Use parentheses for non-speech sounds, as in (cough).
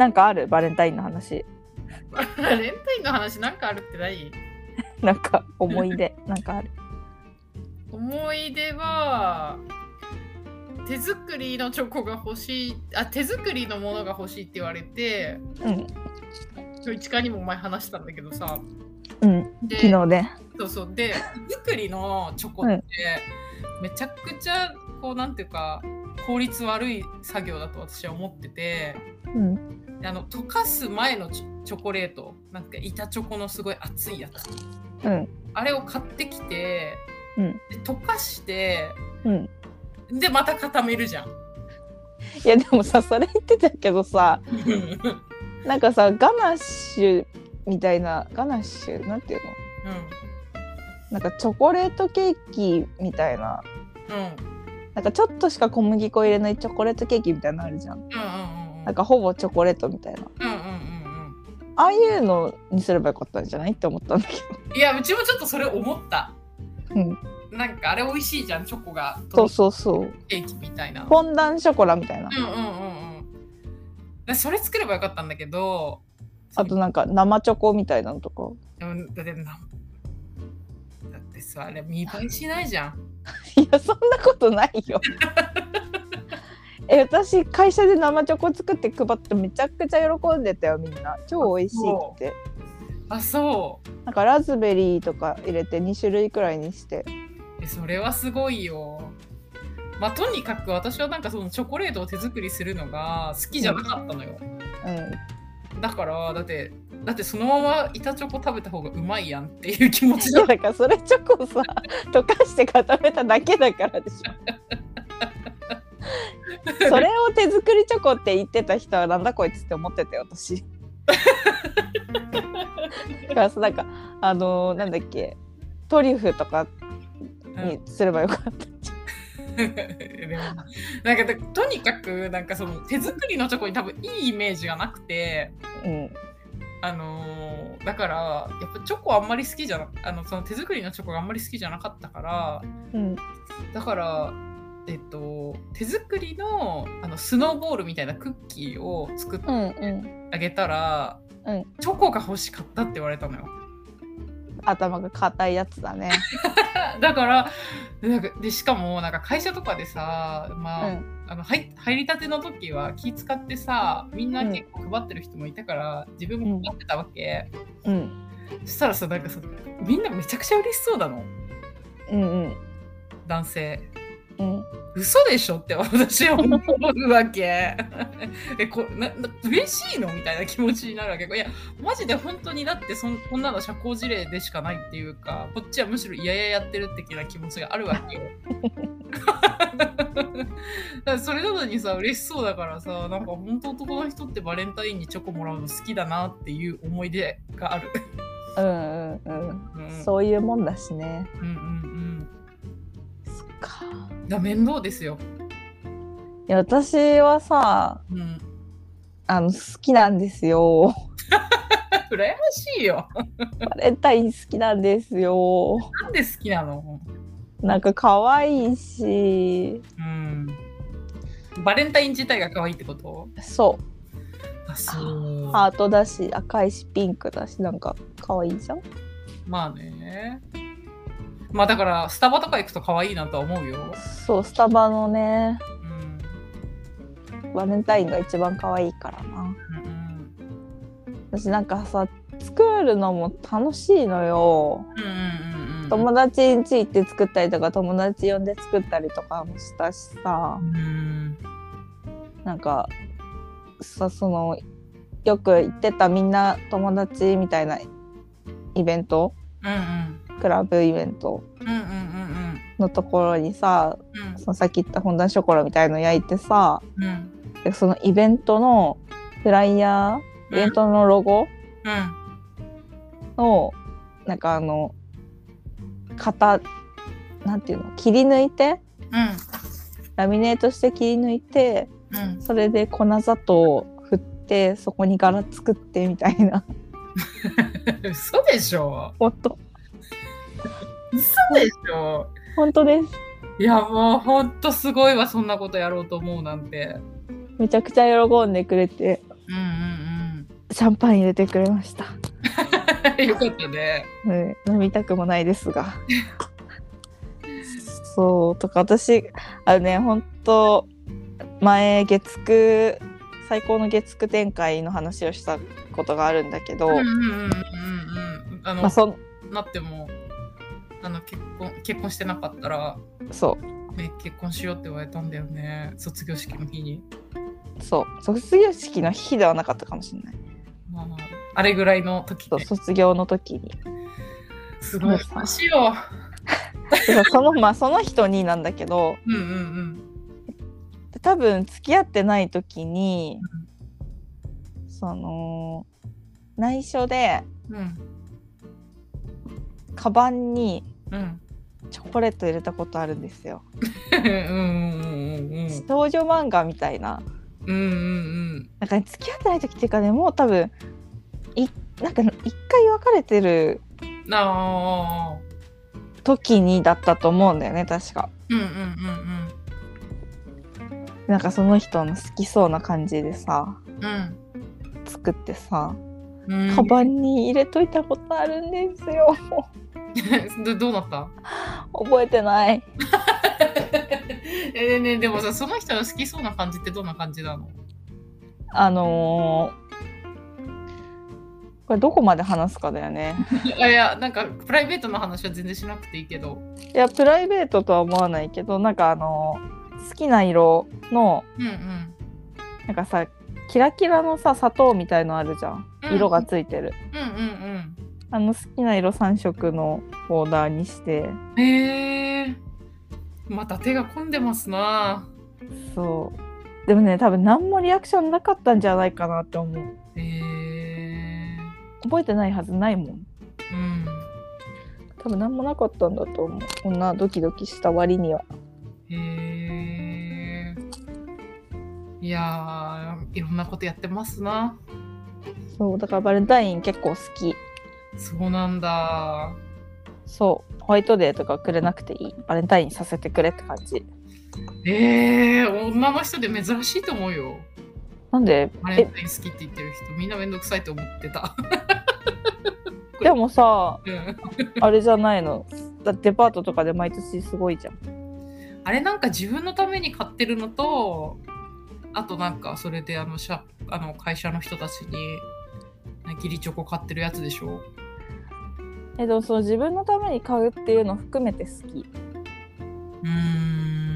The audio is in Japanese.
なんかある？バレンタインの話。バレンタインの話なんかあるってない (laughs) なんか思い出なんかある。思い出は手作りのチョコが欲しいあ手作りのものが欲しいって言われてうん。市川にも前話したんだけどさうん。で昨日ね。そうそうで手作りのチョコってめちゃくちゃこうなんていうか効率悪い作業だと私は思っててうん。であの溶かす前のチョコレート。なんか板チョコのすごい熱いやつ。うん。あれを買ってきて、うん。で溶かしてうん。でまた固めるじゃん。いやでもさそれ言ってたけどさなんかさガナッシュみたいなガナッシュなんていうの？なんかチョコレートケーキみたいな。うんうん。なんかちょっとしか小麦粉入れないチョコレートケーキみたいなのあるじゃん。うんうんうんなんかほぼチョコレートみたいな。うんうんうん。うんああいうのにすればよかったんじゃないって思ったんだけいやうちもちょっとそれ思った。どうん。なんかあれ美味しいじゃんチョコが。そうそうそう。ケーキみたいな。フォンダンショコラみたいな。うんうんうんうん。でそれ作ればよかったんだけどあとなんか生チョコみたいなのとか。うんだってなだってさあれ見栄えしないじゃん。いやそんなことないよ (laughs) え私会社で生チョコ作って配ってめちゃくちゃ喜んでたよみんな。超美味しいって。あそう。なんかラズベリーとか入れて2種類くらいにして。えそれはすごいよ。まあとにかく私はなんかそのチョコレートを手作りするのが好きじゃなかったのよ、うん。だからだってだってそのまま板チョコ食べた方がうまいやんっていう気持ちだからそれチョコさ溶かして固めただけだからでしょそれを手作りチョコって言ってた人はなんだこいつって思ってたよ私。だからさなんかあのーなんだっけトリュフとかにすればよかった、なんかでとにかくなんかその手作りのチョコに多分いいイメージがなくてうんあのーだからやっぱチョコあんまり好きじゃなあのその手作りのチョコがあんまり好きじゃなかったからうん。だからえっと手作りのあのスノーボールみたいなクッキーを作ってうんうん。あげたら、うん。チョコが欲しかったって言われたのよ。頭が硬いやつだね。(laughs) だからなんかでしかもなんか会社とかでさまあ、うん。あの入入りたての時は気使ってさみんな結構配ってる人もいたから、自分も配ってたわけ、うん。そしたらさなんかさみんなめちゃくちゃ嬉しそうなの。うんうん。男性うん。嘘でしょって私は思うわけ。(laughs) えこなな嬉しいのみたいな気持ちになるわけ。いやマジで本当にだってそんこんなの社交辞令でしかないっていうかこっちはむしろ嫌々やってる的な気持ちがあるわけよ。(laughs) それなのにさ嬉しそうだからさなんか本当男の人ってバレンタインにチョコもらうの好きだなっていう思い出がある、うんうんうん。うん、そういうもんだしね。うんうん。そっかうんだ面倒ですよ、いや私はさうん、あの好きなんですよ。(laughs) 羨ましいよ。バレンタイン好きなんですよ。なんで好きなの？なんか可愛いし。うん。バレンタイン自体が可愛いってこと？そう。あ、そう。ハートだし赤いしピンクだしなんか可愛いじゃん。まあね。まあだから、スタバとか行くと可愛いなとは思うよ。そうスタバのねうん。バレンタインが一番可愛いからなうん私なんかさ作るのも楽しいのようん。うんうんうんうん。友達ん家行って作ったりとか友達呼んで作ったりとかもしたしさうん。なんかさそのよく行ってたみんな友達みたいなイベントうんうん。クラブイベントのところにさうん。そのさっき言ったフォンダンショコラみたいの焼いてさうん。でそのイベントのフライヤーイベントのロゴうん。をなんかあの型なんていうの切り抜いてラミネートして切り抜いて。それで粉砂糖を振ってそこに柄作ってみたいな (laughs) 嘘でしょ本当嘘でしょ本当ですいやもうほんとすごいわそんなことやろうと思うなんてめちゃくちゃ喜んでくれてうんうんシャンパン入れてくれました。(laughs) よかったね。うん、飲みたくもないですが。そうとか私あのね本当前月9最高の月9展開の話をしたことがあるんだけど、うんうんうんうんうん。あの、まあそなっても、あの結婚結婚してなかったら、そうね、結婚しようって言われたんだよね。卒業式の日に。そう卒業式の日ではなかったかもしれないまあ、あれぐらいの時そうで。卒業の時にすごい話よ。そのまあその人になんだけどうんうんうん。多分付き合ってない時に、その内緒でうんカバンにうん。チョコレート入れたことあるんですよ。うんうんうんうん少女漫画みたいな。うんうんうんなんか、ね、付き合ってない時っていうかねもう多分いなんか一回別れてる。時にだったと思うんだよね確か。うんうんうんなんかその人の好きそうな感じでさうん。作ってさうん。カバンに入れといたことあるんですよ。(laughs) どどうなった？覚えてない。え (laughs) ねでもさその人の好きそうな感じってどんな感じなの？あのーこれどこまで話すかだよね。あ (laughs) いやなんかプライベートの話は全然しなくていいけど。いやプライベートとは思わないけどなんかあのー好きな色のうんうん。なんかさキラキラのさ砂糖みたいのあるじゃんうん。色がついてる、あの好きな色3色のオーダーにして。うんへえまた手が込んでますな。そう。でもね多分何もリアクションなかったんじゃないかなって思う。へえ覚えてないはずないもん。うん。多分何もなかったんだと思う。こんなドキドキした割には。へえいやーいろんなことやってますな。そうだからバレンタイン結構好きそうなんだ。そう。ホワイトデーとかくれなくていい。バレンタインさせてくれって感じ。えー、女の人で珍しいと思うよ。なんで？バレンタイン好きって言ってる人みんなめんどくさいと思ってた。(laughs) でもさうん。あれじゃないの。だデパートとかで毎年すごいじゃん。あれなんか自分のために買ってるのとあとなんかそれであの社あの会社の人たちに義理チョコ買ってるやつでしょえでもその自分のために買うっていうの含めて好き。うん。